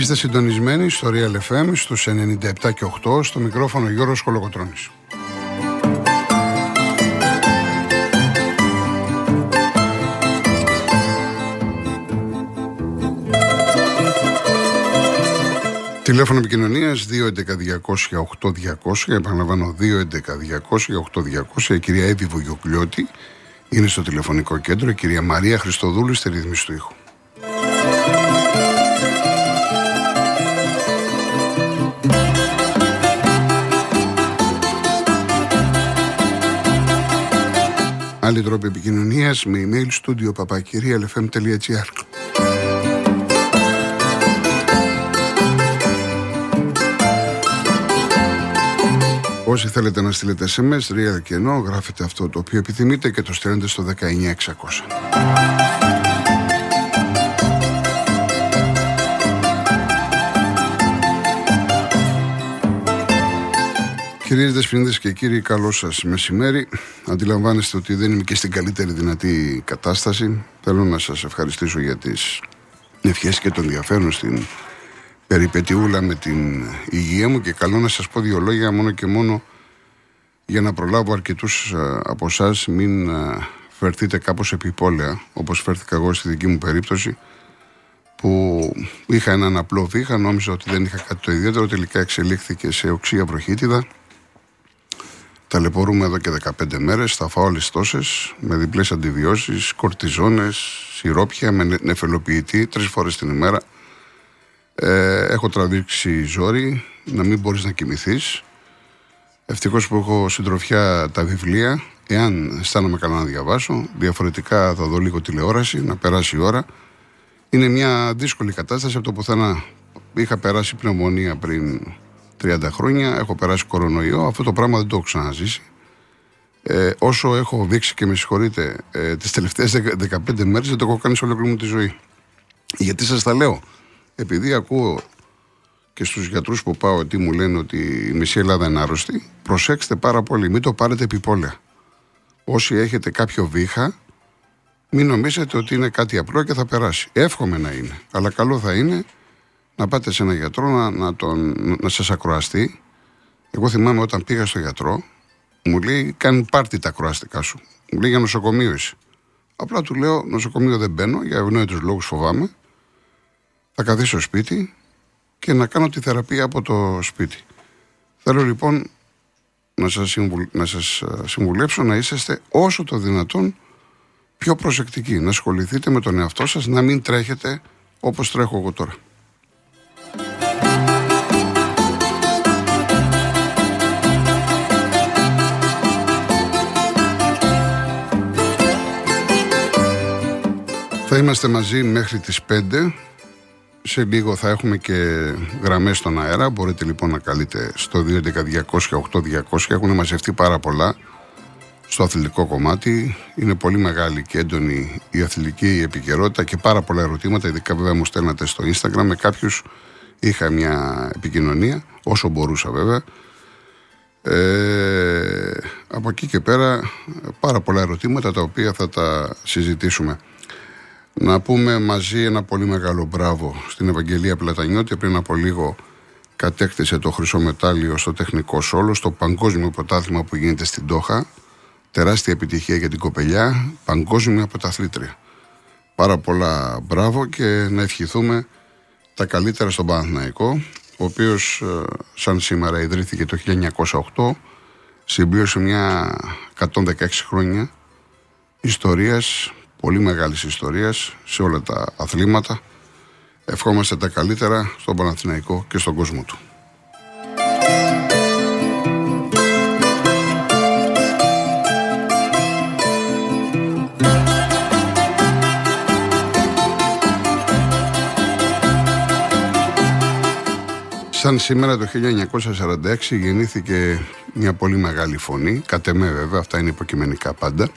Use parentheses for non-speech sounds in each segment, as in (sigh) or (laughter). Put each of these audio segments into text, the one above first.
Είστε συντονισμένοι στο Real FM στους 97 και 8 στο μικρόφωνο Γιώργος Κολοκοτρώνης. Τηλέφωνο επικοινωνίας 211-200-8200. Επαναλαμβάνω 211-200-8200. Η κυρία Εύη Βογιοκλιώτη είναι στο τηλεφωνικό κέντρο. Η κυρία Μαρία Χριστοδούλου στη ρύθμιση του ήχου. Άλλοι τρόποι επικοινωνίας με email studio papakirialfm.gr. Όσοι θέλετε να στείλετε SMS, real και ενώ, γράφετε αυτό το οποίο επιθυμείτε και το στέλνετε στο 19600. Κυρίες Δεσποινίδε και κύριοι, καλό σας μεσημέρι. Αντιλαμβάνεστε ότι δεν είμαι και στην καλύτερη δυνατή κατάσταση. Θέλω να σας ευχαριστήσω για τις ευχές και τον ενδιαφέρον στην περιπετειούλα με την υγεία μου και καλό να σας πω δύο λόγια μόνο και μόνο για να προλάβω αρκετούς ε, από εσάς μην ε, φερθείτε κάπως επιπόλαια όπως φέρθηκα εγώ στη δική μου περίπτωση που είχα έναν απλό βήχα, νόμιζα ότι δεν είχα κάτι το ιδιαίτερο, τελικά εξελίχθηκε σε οξία βροχίτιδα Ταλαιπωρούμε εδώ και 15 μέρες. Θα φάω όλε τόσες με διπλές αντιβιώσεις, κορτιζόνες, σιρόπια, με νεφελοποιητή τρεις φορές την ημέρα. Ε, έχω τραβήξει ζόρι, να μην μπορείς να κοιμηθείς. Ευτυχώς που έχω συντροφιά τα βιβλία. Εάν αισθάνομαι καλά να διαβάσω, διαφορετικά θα δω λίγο τηλεόραση, να περάσει η ώρα. Είναι μια δύσκολη κατάσταση από το πουθενά. Είχα περάσει πνευμονία πριν 30 χρόνια, έχω περάσει κορονοϊό, αυτό το πράγμα δεν το έχω ξαναζήσει. Ε, όσο έχω δείξει και με συγχωρείτε ε, τις τελευταίες 15 μέρες, δεν το έχω κάνει σε ολόκληρη μου τη ζωή. Γιατί σας τα λέω, επειδή ακούω και στους γιατρούς που πάω τι μου λένε ότι η μισή Ελλάδα είναι άρρωστη, προσέξτε πάρα πολύ, μην το πάρετε επιπόλαια. Όσοι έχετε κάποιο βήχα, μην νομίζετε ότι είναι κάτι απλό και θα περάσει. Εύχομαι να είναι. Αλλά καλό θα είναι να πάτε σε έναν γιατρό να, να, τον, να σας ακροαστεί. Εγώ θυμάμαι όταν πήγα στο γιατρό, μου λέει κάνει πάρτι τα ακροαστικά σου. Μου λέει για νοσοκομείο είσαι. Απλά του λέω νοσοκομείο δεν μπαίνω, για ευνόητους λόγους φοβάμαι. Θα καθίσω στο σπίτι και να κάνω τη θεραπεία από το σπίτι. Θέλω λοιπόν να σας, συμβουλ, να σας ε, συμβουλέψω να είσαστε όσο το δυνατόν πιο προσεκτικοί. Να ασχοληθείτε με τον εαυτό σας, να μην τρέχετε όπως τρέχω εγώ τώρα. Είμαστε μαζί μέχρι τις 5. Σε λίγο θα έχουμε και γραμμές στον αέρα. Μπορείτε λοιπόν να καλείτε στο 211-200-8200. Έχουν μαζευτεί πάρα πολλά στο αθλητικό κομμάτι. Είναι πολύ μεγάλη και έντονη η αθλητική επικαιρότητα και πάρα πολλά ερωτήματα. Ειδικά βέβαια μου στέλνατε στο Instagram. Με κάποιους είχα μια επικοινωνία, όσο μπορούσα βέβαια. Ε, από εκεί και πέρα πάρα πολλά ερωτήματα τα οποία θα τα συζητήσουμε. Να πούμε μαζί ένα πολύ μεγάλο μπράβο στην Ευαγγελία Πλατανιώτη. Πριν από λίγο κατέκτησε το χρυσό μετάλλιο στο τεχνικό σόλο, στο παγκόσμιο πρωτάθλημα που γίνεται στην Τόχα. Τεράστια επιτυχία για την κοπελιά, παγκόσμια πρωταθλήτρια. Πάρα πολλά μπράβο και να ευχηθούμε τα καλύτερα στον Παναθηναϊκό, ο οποίος ε, σαν σήμερα ιδρύθηκε το 1908, συμπλήρωσε μια 116 χρόνια ιστορίας πολύ μεγάλης ιστορίας σε όλα τα αθλήματα. Ευχόμαστε τα καλύτερα στον Παναθηναϊκό και στον κόσμο του. Σαν σήμερα το 1946 γεννήθηκε μια πολύ μεγάλη φωνή, κατ' εμέ βέβαια, αυτά είναι υποκειμενικά πάντα,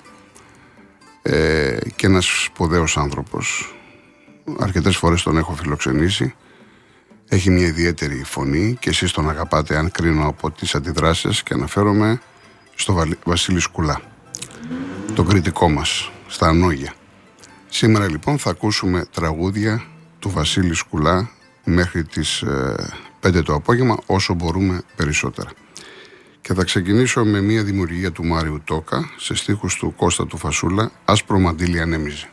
ε, και ένας σπουδαίος άνθρωπος. Αρκετές φορές τον έχω φιλοξενήσει. Έχει μια ιδιαίτερη φωνή και εσείς τον αγαπάτε αν κρίνω από τις αντιδράσεις και αναφέρομαι στο Βασίλη Σκουλά. Τον κριτικό μας, στα Ανόγια. Σήμερα λοιπόν θα ακούσουμε τραγούδια του Βασίλη Σκουλά μέχρι τις 5 ε, το απόγευμα όσο μπορούμε περισσότερα. Και θα ξεκινήσω με μια δημιουργία του Μάριου Τόκα σε στίχους του Κώστα του Φασούλα «Άσπρο μαντήλι ανέμιζε».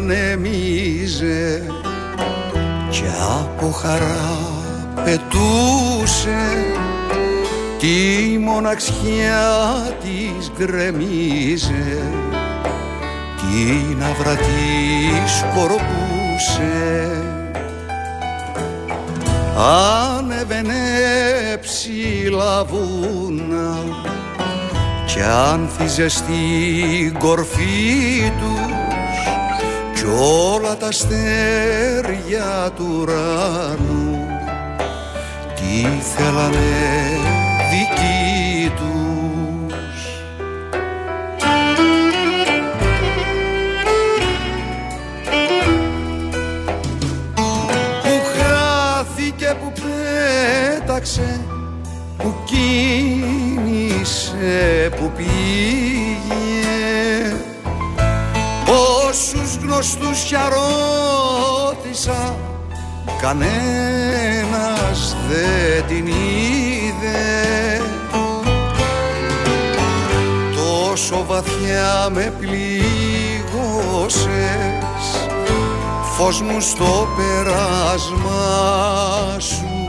Μαντήλι ανεμίζε και από χαρά πετούσε τη μοναξιά της γκρεμίζε. Την αύρα της κορπούσε ανέβαινε ψηλά βούνα κι άνθιζε στην κορφή τους κι όλα τα αστέρια του ουρανού τι θέλανε δικοί τους. Που χάθηκε που πέταξε που κίνησε που πήγε Όσους γνωστούς κι ρώτησα κανένας δεν την είδε. Τόσο βαθιά με πλήγωσες φως μου στο περάσμα σου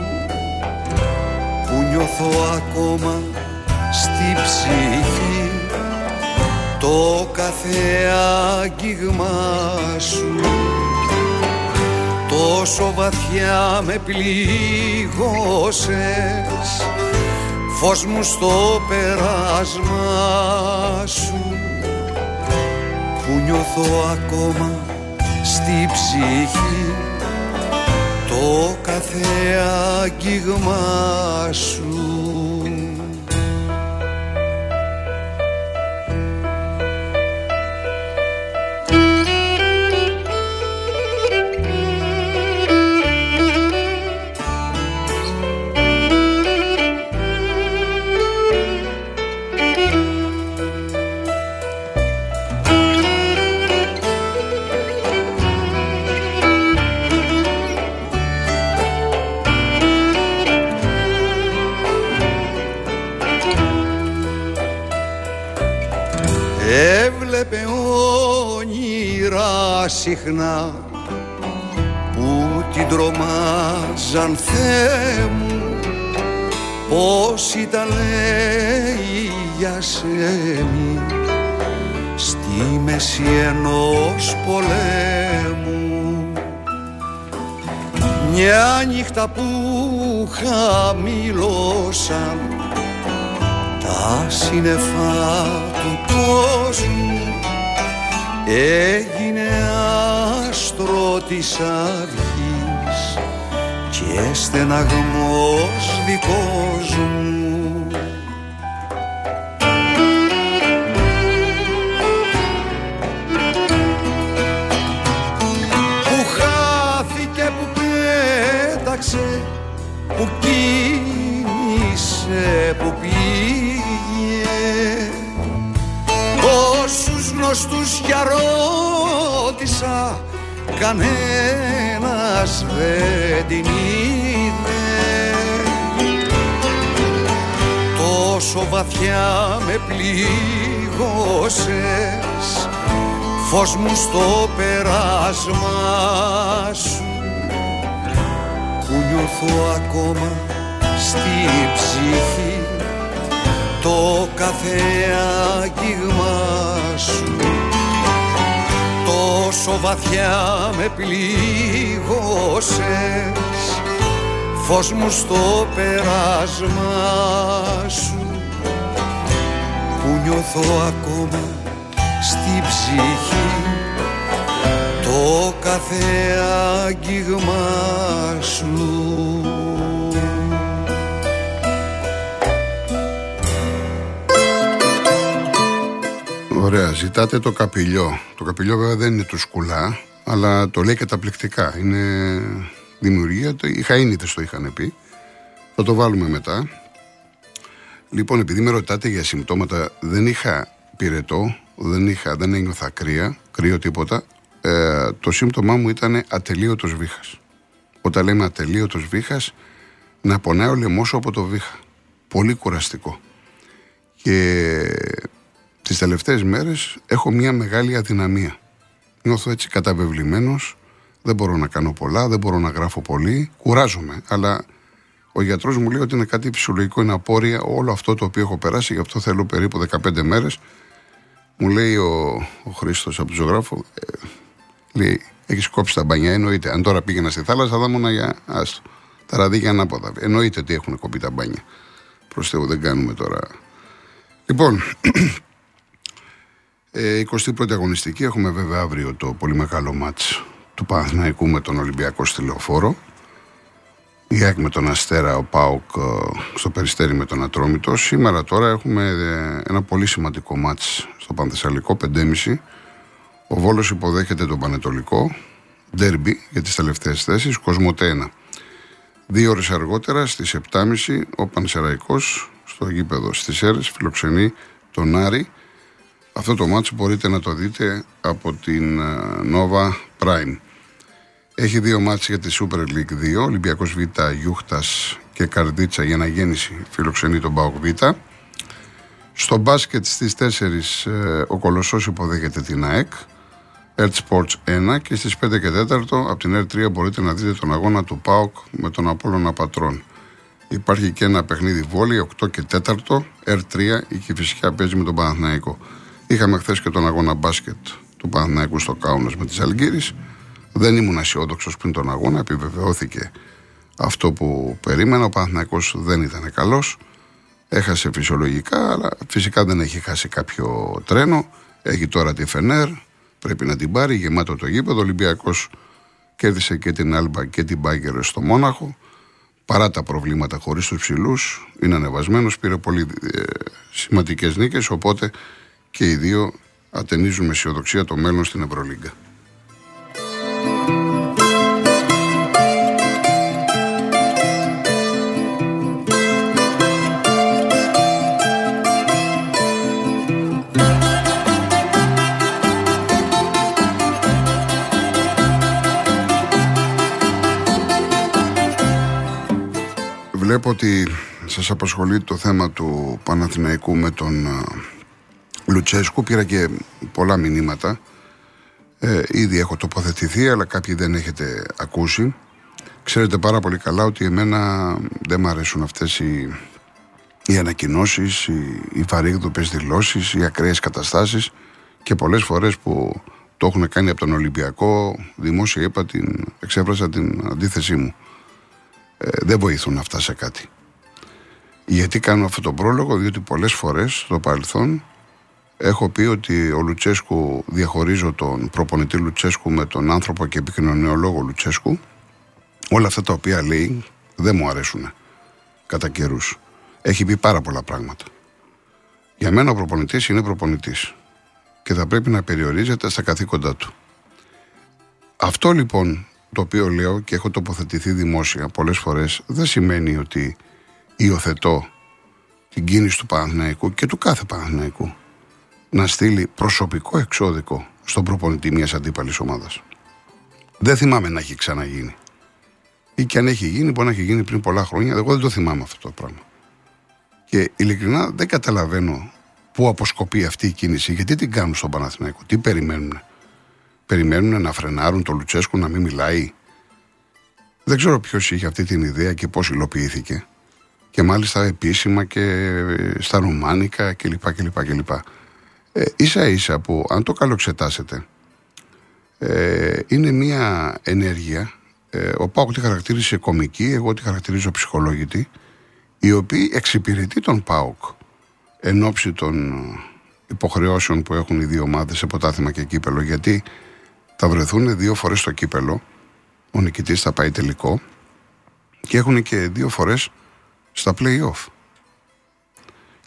νιώθω ακόμα στη ψυχή το κάθε άγγιγμα σου. Τόσο βαθιά με πλήγωσες φως μου στο περάσμα σου. Που νιώθω ακόμα στη ψυχή το κάθε άγγιγμα σου συχνά που την τρομάζαν Θεέ μου πως ήταν λέει για σέμι στη μέση ενός πολέμου. Μια νύχτα που χαμηλώσαν τα σύννεφα του κόσμου έγινε άστρο της αυγής και στεναγμός δικός μου που χάθηκε που πέταξε που κίνησε που πήγε. Όσους γνωστούς για ρώτησα κανένας δεν την είδε. Τόσο βαθιά με πλήγωσες φως μου στο περάσμα σου. Που νιώθω ακόμα στη ψυχή το κάθε άγγιγμα σου τόσο βαθιά με πλήγωσες φως μου στο περάσμα σου που νιώθω ακόμα στη ψυχή. Το κάθε άγγιγμα σου Ωραία, ζητάτε το καπηλιό. Το καπηλιό βέβαια δεν είναι του σκουλά, αλλά το λέει καταπληκτικά. Είναι δημιουργία, οι Χαΐνιτες το είχαν πει. Θα το βάλουμε μετά. Λοιπόν, επειδή με ρωτάτε για συμπτώματα, δεν είχα πυρετό, δεν, είχα, δεν ένιωθα κρύα, κρύο τίποτα. Ε, το σύμπτωμά μου ήταν ατελείωτος βήχας. Όταν λέμε ατελείωτος βήχας, να πονάει ο λαιμός από το βήχα. Πολύ κουραστικό. Και τις τελευταίες μέρες έχω μια μεγάλη αδυναμία. Νιώθω έτσι καταβεβλημένος, δεν μπορώ να κάνω πολλά, δεν μπορώ να γράφω πολύ, κουράζομαι, αλλά ο γιατρός μου λέει ότι είναι κάτι φυσιολογικό, είναι απόρρια όλο αυτό το οποίο έχω περάσει, γι' αυτό θέλω περίπου 15 μέρες. Μου λέει ο, ο Χρήστος από το ζωγράφο, ε, λέει, έχεις κόψει τα μπανιά, εννοείται. Αν τώρα πήγαινα στη θάλασσα, θα ήμουν για άστο. Τα ραδίκια ανάποδα. Εννοείται ότι έχουν κοπεί τα μπάνια. Προς Θεού, δεν κάνουμε τώρα. Λοιπόν, (clears throat) ε, 21η αγωνιστική έχουμε βέβαια αύριο το πολύ μεγάλο μάτς του Παναθηναϊκού με τον Ολυμπιακό στη Λεωφόρο. Η ΑΕΚ με τον Αστέρα, ο ΠΑΟΚ ε, στο Περιστέρι με τον Ατρόμητο. Σήμερα τώρα έχουμε ε, ένα πολύ σημαντικό μάτς στο Πανθεσσαλικό, 5.30. Ο Βόλος υποδέχεται τον Πανετολικό, ντέρμπι για τις τελευταίες θέσεις, Κοσμοτέ 1. Δύο ώρες αργότερα στις 7.30 ο Πανσεραϊκός στο γήπεδο στις Έρες φιλοξενεί τον Άρη αυτό το μάτσο μπορείτε να το δείτε από την ε, Nova Prime. Έχει δύο μάτς για τη Super League 2, Ολυμπιακός Β, Γιούχτας και Καρδίτσα για να γέννηση φιλοξενεί τον Μπαουκ Β. Στο μπάσκετ στις 4 ε, ο Κολοσσός υποδέχεται την ΑΕΚ, Earth Sports 1 και στις 5 και 4 από την Earth 3 μπορείτε να δείτε τον αγώνα του ΠΑΟΚ με τον Απόλλωνα Πατρών. Υπάρχει και ένα παιχνίδι βόλη 8 και 4, R3, η Κηφισιά παίζει με τον Παναθηναϊκό. Είχαμε χθες και τον αγώνα μπάσκετ του Παναθηναϊκού στο Κάουνα με τη Αλγύρη. Δεν ήμουν αισιόδοξος πριν τον αγώνα, επιβεβαιώθηκε αυτό που περίμενα. Ο Παναθηναϊκός δεν ήταν καλός. Έχασε φυσιολογικά, αλλά φυσικά δεν έχει χάσει κάποιο τρένο. Έχει τώρα τη Φενέρ, πρέπει να την πάρει, γεμάτο το γήπεδο. Ο Ολυμπιακός κέρδισε και την Άλμπα και την Μπάγκερ στο Μόναχο. Παρά τα προβλήματα χωρίς τους ψηλούς, είναι ανεβασμένος, πήρε πολύ ε, σημαντικές νίκες. Οπότε και οι δύο ατενίζουν με αισιοδοξία το μέλλον στην Ευρωλίγκα. Βλέπω ότι σας απασχολεί το θέμα του Παναθηναϊκού με τον Λουτσέσκου. Πήρα και πολλά μηνύματα. Ε, ήδη έχω τοποθετηθεί, αλλά κάποιοι δεν έχετε ακούσει. Ξέρετε πάρα πολύ καλά ότι εμένα δεν μου αρέσουν αυτές οι, οι ανακοινώσεις, οι, οι βαρύγδουπες δηλώσεις, οι ακραίες καταστάσεις και πολλές φορές που το έχουν κάνει από τον Ολυμπιακό, δημόσια είπα, την, εξέφρασα την αντίθεσή μου. Ε, δεν βοηθούν αυτά σε κάτι. Γιατί κάνω αυτό το πρόλογο, διότι πολλές φορές στο παρελθόν Έχω πει ότι ο Λουτσέσκου, διαχωρίζω τον προπονητή Λουτσέσκου με τον άνθρωπο και επικοινωνιολόγο Λουτσέσκου. Όλα αυτά τα οποία λέει δεν μου αρέσουν κατά καιρούς. Έχει πει πάρα πολλά πράγματα. Για μένα ο προπονητής είναι προπονητής και θα πρέπει να περιορίζεται στα καθήκοντά του. Αυτό λοιπόν το οποίο λέω και έχω τοποθετηθεί δημόσια πολλές φορές δεν σημαίνει ότι υιοθετώ την κίνηση του Παναθηναϊκού και του κάθε Παναθηναϊκού να στείλει προσωπικό εξώδικο στον προπονητή μιας αντίπαλης ομάδας. Δεν θυμάμαι να έχει ξαναγίνει. Ή και αν έχει γίνει, μπορεί να έχει γίνει πριν πολλά χρόνια. Εγώ δεν το θυμάμαι αυτό το πράγμα. Και ειλικρινά δεν καταλαβαίνω πού αποσκοπεί αυτή η κίνηση. Γιατί την κάνουν στον Παναθηναϊκό, τι περιμένουν. Περιμένουν να φρενάρουν το Λουτσέσκου να μην μιλάει; Δεν ξέρω ποιος είχε αυτή την ιδέα και πώς υλοποιήθηκε. Και μάλιστα επίσημα και στα Ρουμάνικα κλπ. κλπ, κλπ. Ε, ίσα ίσα που αν το καλοξετάσετε ε, είναι μια ενέργεια Ε, ο Πάοκ τη χαρακτήρισε κομική, εγώ τη χαρακτηρίζω ψυχολόγητη, η οποία εξυπηρετεί τον Πάοκ εν ώψη των υποχρεώσεων που έχουν οι δύο ομάδες σε ποτάθημα και κύπελο, γιατί θα βρεθούν δύο φορές στο κύπελο, ο νικητής θα πάει τελικό και έχουν και δύο φορές στα play-off.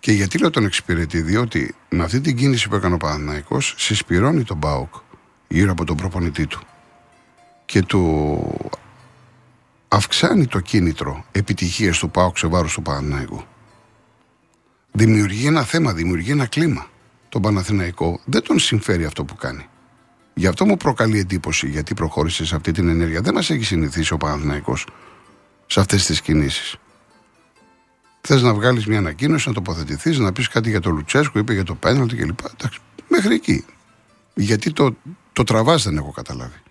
Και γιατί λέω τον εξυπηρετεί, διότι με αυτή την κίνηση που έκανε ο Παναθηναϊκός συσπηρώνει τον Πάοκ γύρω από τον προπονητή του και του αυξάνει το κίνητρο επιτυχίε του ΠΑΟΚ σε βάρος του Παναθηναϊκού. Δημιουργεί ένα θέμα, δημιουργεί ένα κλίμα. Τον Παναθηναϊκό δεν τον συμφέρει αυτό που κάνει. Γι' αυτό μου προκαλεί εντύπωση γιατί προχώρησε σε αυτή την ενέργεια. Δεν μας έχει συνηθίσει ο Παναθηναϊκός σε αυτές τις κινήσεις. Θες να βγάλεις μια ανακοίνωση, να τοποθετηθείς, να πεις κάτι για το Λουτσέσκο, είπε για το πέναλτι κλπ. Εντάξει, μέχρι εκεί. Γιατί το, το τραβάς δεν έχω καταλάβει.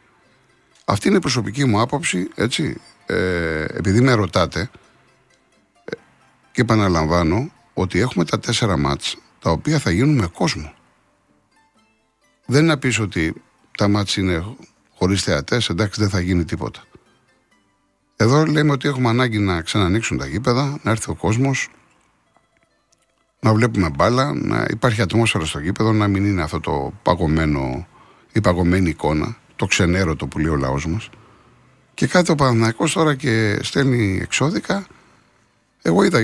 Αυτή είναι η προσωπική μου άποψη, έτσι, ε, επειδή με ρωτάτε ε, και επαναλαμβάνω ότι έχουμε τα τέσσερα μάτς τα οποία θα γίνουν με κόσμο. Δεν είναι να πεις ότι τα μάτς είναι χωρίς θεατές, εντάξει δεν θα γίνει τίποτα. Εδώ λέμε ότι έχουμε ανάγκη να ξανανοίξουν τα γήπεδα, να έρθει ο κόσμος, να βλέπουμε μπάλα, να υπάρχει ατμόσφαιρα στο γήπεδο, να μην είναι αυτό το παγωμένο, η παγωμένη εικόνα, το ξενέρωτο που λέει ο λαός μας. Και κάτι ο Παναθηναϊκός τώρα και στέλνει εξώδικα. Εγώ είδα,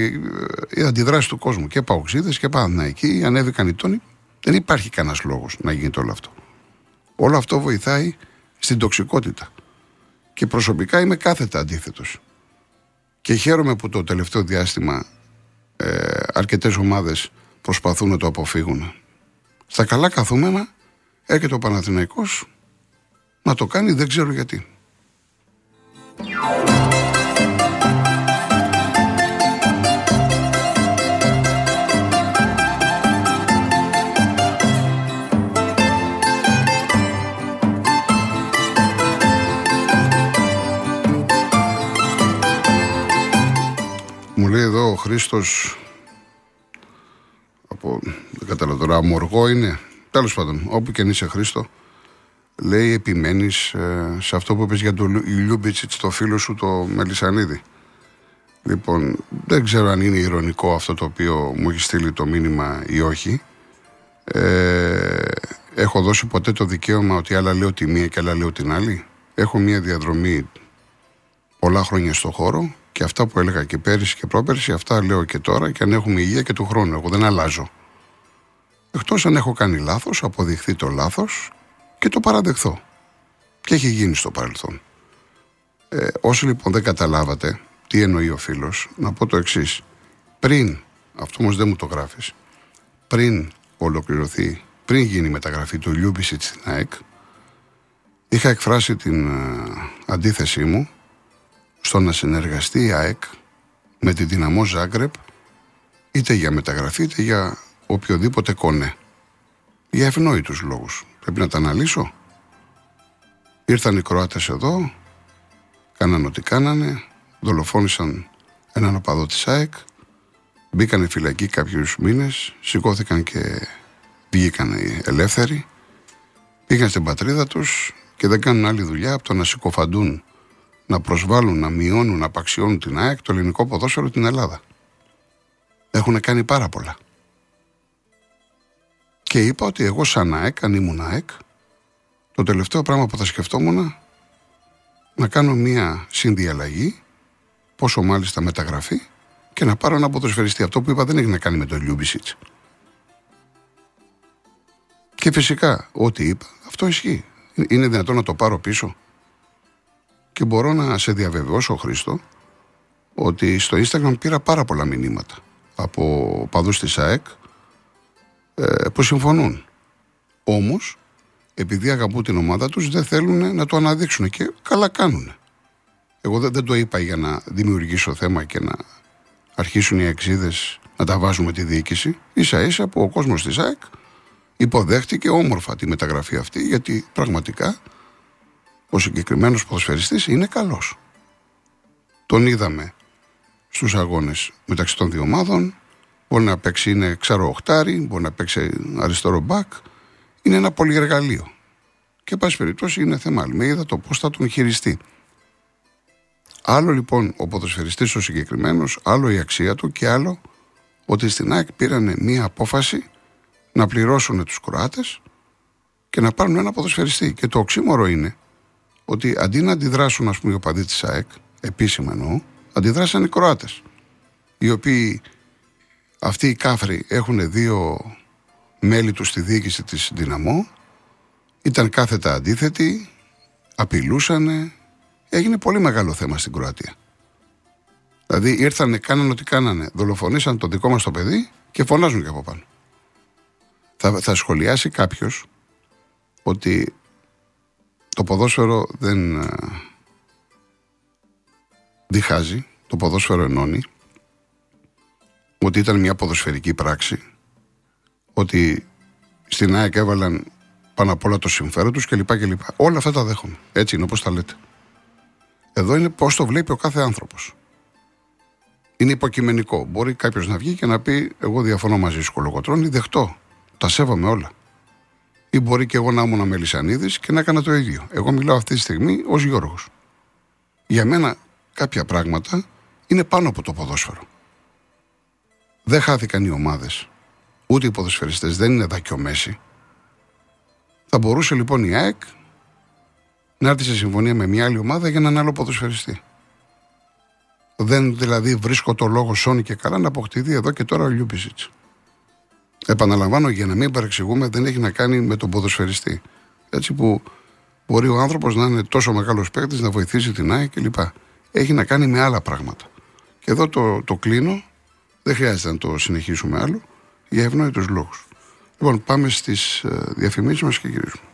είδα αντιδράσει του κόσμου και Παοξίδες και Παναθηναϊκοί, ανέβηκαν οι τόνοι. Δεν υπάρχει κανένας λόγος να γίνεται όλο αυτό. Όλο αυτό βοηθάει στην τοξικότητα. Και προσωπικά είμαι κάθετα αντίθετος. Και χαίρομαι που το τελευταίο διάστημα ε, αρκετές ομάδες προσπαθούν να το αποφύγουν. Στα καλά καθούμενα έρχεται ο Παναθηναϊκός να το κάνει, δεν ξέρω γιατί. Χρήστος από, δεν κατάλαβα τώρα, αμοργό είναι. Τέλος πάντων, όπου και αν είσαι Χρήστο, λέει επιμένεις ε, σε αυτό που είπες για τον Λιούμπιτσιτς το φίλο σου το Μελισανίδη. Λοιπόν, δεν ξέρω αν είναι ηρωνικό αυτό το οποίο μου έχει στείλει το μήνυμα ή όχι. Ε, έχω δώσει ποτέ το δικαίωμα ότι άλλα λέω τη μία και άλλα λέω την άλλη. Έχω μία διαδρομή πολλά χρόνια στο χώρο και αυτά που έλεγα και πέρυσι και πρόπερσι, αυτά λέω και τώρα και αν έχουμε υγεία και του χρόνου. Εγώ δεν αλλάζω. Εκτός αν έχω κάνει λάθος, αποδειχθεί το λάθος και το παραδεχθώ. Και έχει γίνει στο παρελθόν. Ε, όσοι λοιπόν δεν καταλάβατε τι εννοεί ο φίλος, να πω το εξής. Πριν, αυτό όμως δεν μου το γράφεις, πριν ολοκληρωθεί, πριν γίνει η μεταγραφή του Λιούμπισιτς στην ΑΕΚ, είχα εκφράσει την ε, αντίθεσή μου στο να συνεργαστεί η ΑΕΚ με τη δυναμό Ζάγκρεπ είτε για μεταγραφή είτε για οποιοδήποτε κονέ. Για ευνόητους λόγους. Πρέπει να τα αναλύσω. Ήρθαν οι Κροάτες εδώ, κάναν ό,τι κάνανε, δολοφόνησαν έναν οπαδό της ΑΕΚ, μπήκαν φυλακή κάποιους μήνες, σηκώθηκαν και βγήκαν ελεύθεροι, πήγαν στην πατρίδα τους και δεν κάνουν άλλη δουλειά από το να συκοφαντούν, να προσβάλλουν, να μειώνουν, να απαξιώνουν την ΑΕΚ, το ελληνικό ποδόσφαιρο, την Ελλάδα. Έχουν κάνει πάρα πολλά. Και είπα ότι εγώ σαν ΑΕΚ, αν ήμουν ΑΕΚ, το τελευταίο πράγμα που θα σκεφτόμουν να κάνω μια συνδιαλλαγή, πόσο μάλιστα μεταγραφή, και να πάρω ένα ποδοσφαιριστή. Αυτό που είπα δεν έχει να κάνει με τον Λιούμπισιτς. Και φυσικά, ό,τι είπα, αυτό ισχύει. Είναι δυνατόν να το πάρω πίσω. Και μπορώ να σε διαβεβαιώσω, Χρήστο, ότι στο Instagram πήρα πάρα πολλά μηνύματα από παδούς της ΑΕΚ ε, που συμφωνούν. Όμως, επειδή αγαπούν την ομάδα τους, δεν θέλουν να το αναδείξουν και καλά κάνουν. Εγώ δεν, δεν το είπα για να δημιουργήσω θέμα και να αρχίσουν οι εξίδες να τα βάζουν με τη διοίκηση. σα ίσα που ο κόσμος της ΑΕΚ υποδέχτηκε όμορφα τη μεταγραφή αυτή, γιατί πραγματικά ο συγκεκριμένος ποδοσφαιριστής είναι καλός. Τον είδαμε στους αγώνες μεταξύ των δύο ομάδων. Μπορεί να παίξει, είναι ξέρω, οχτάρι, μπορεί να παίξει αριστερό μπακ. Είναι ένα πολυεργαλείο. Και, πάση περιπτώσει, είναι θέμα Αλμέιδα το πώς θα τον χειριστεί. Άλλο λοιπόν ο ποδοσφαιριστής ο συγκεκριμένος, άλλο η αξία του και άλλο ότι στην ΑΕΚ πήραν μία απόφαση να πληρώσουν τους Κροάτες και να πάρουν ένα ποδοσφαιριστή. Και το οξύμορο είναι ότι αντί να αντιδράσουν, ας πούμε, οι οπαδοί της ΑΕΚ, επίσημα εννοώ, αντιδράσαν οι Κροάτες. Οι οποίοι αυτοί οι κάφροι έχουν δύο μέλη τους στη διοίκηση της Δυναμό, ήταν κάθετα αντίθετοι, απειλούσαν, έγινε πολύ μεγάλο θέμα στην Κροατία. Δηλαδή ήρθανε, κάνανε ό,τι κάνανε, δολοφονήσαν το δικό μας το παιδί και φωνάζουν και από πάνω. Θα, θα σχολιάσει κάποιος ότι το ποδόσφαιρο δεν ε, διχάζει, το ποδόσφαιρο ενώνει, ότι ήταν μια ποδοσφαιρική πράξη, ότι στην ΑΕΚ έβαλαν πάνω απ' όλα το συμφέρον τους κλπ. κλπ. Όλα αυτά τα δέχομαι. Έτσι είναι όπως τα λέτε. Εδώ είναι πώς το βλέπει ο κάθε άνθρωπος. Είναι υποκειμενικό. Μπορεί κάποιος να βγει και να πει: Εγώ διαφωνώ μαζί σου, κολογοτρόνη, δεχτώ. Τα σέβομαι όλα. Ή μπορεί και εγώ να ήμουν Μελισανίδης και να έκανα το ίδιο. Εγώ μιλάω αυτή τη στιγμή ως Γιώργος. Για μένα κάποια πράγματα είναι πάνω από το ποδόσφαιρο. Δεν χάθηκαν οι ομάδες. Ούτε οι ποδοσφαιριστές δεν είναι δάκιο μέση. Θα μπορούσε λοιπόν η ΑΕΚ να έρθει σε συμφωνία με μια άλλη ομάδα για έναν άλλο ποδοσφαιριστή. Δεν δηλαδή βρίσκω το λόγο σώνει και καλά να αποκτηθεί εδώ και τώρα ο Λιούμπισιτ. Επαναλαμβάνω για να μην παρεξηγούμε, δεν έχει να κάνει με τον ποδοσφαιριστή. Έτσι που μπορεί ο άνθρωπος να είναι τόσο μεγάλος παίκτης, να βοηθήσει την ΑΕΚ κλπ. Έχει να κάνει με άλλα πράγματα. Και εδώ το, το κλείνω. Δεν χρειάζεται να το συνεχίσουμε άλλο για ευνόητους λόγους. Λοιπόν, πάμε στις ε, διαφημίσεις μας και γυρίζουμε.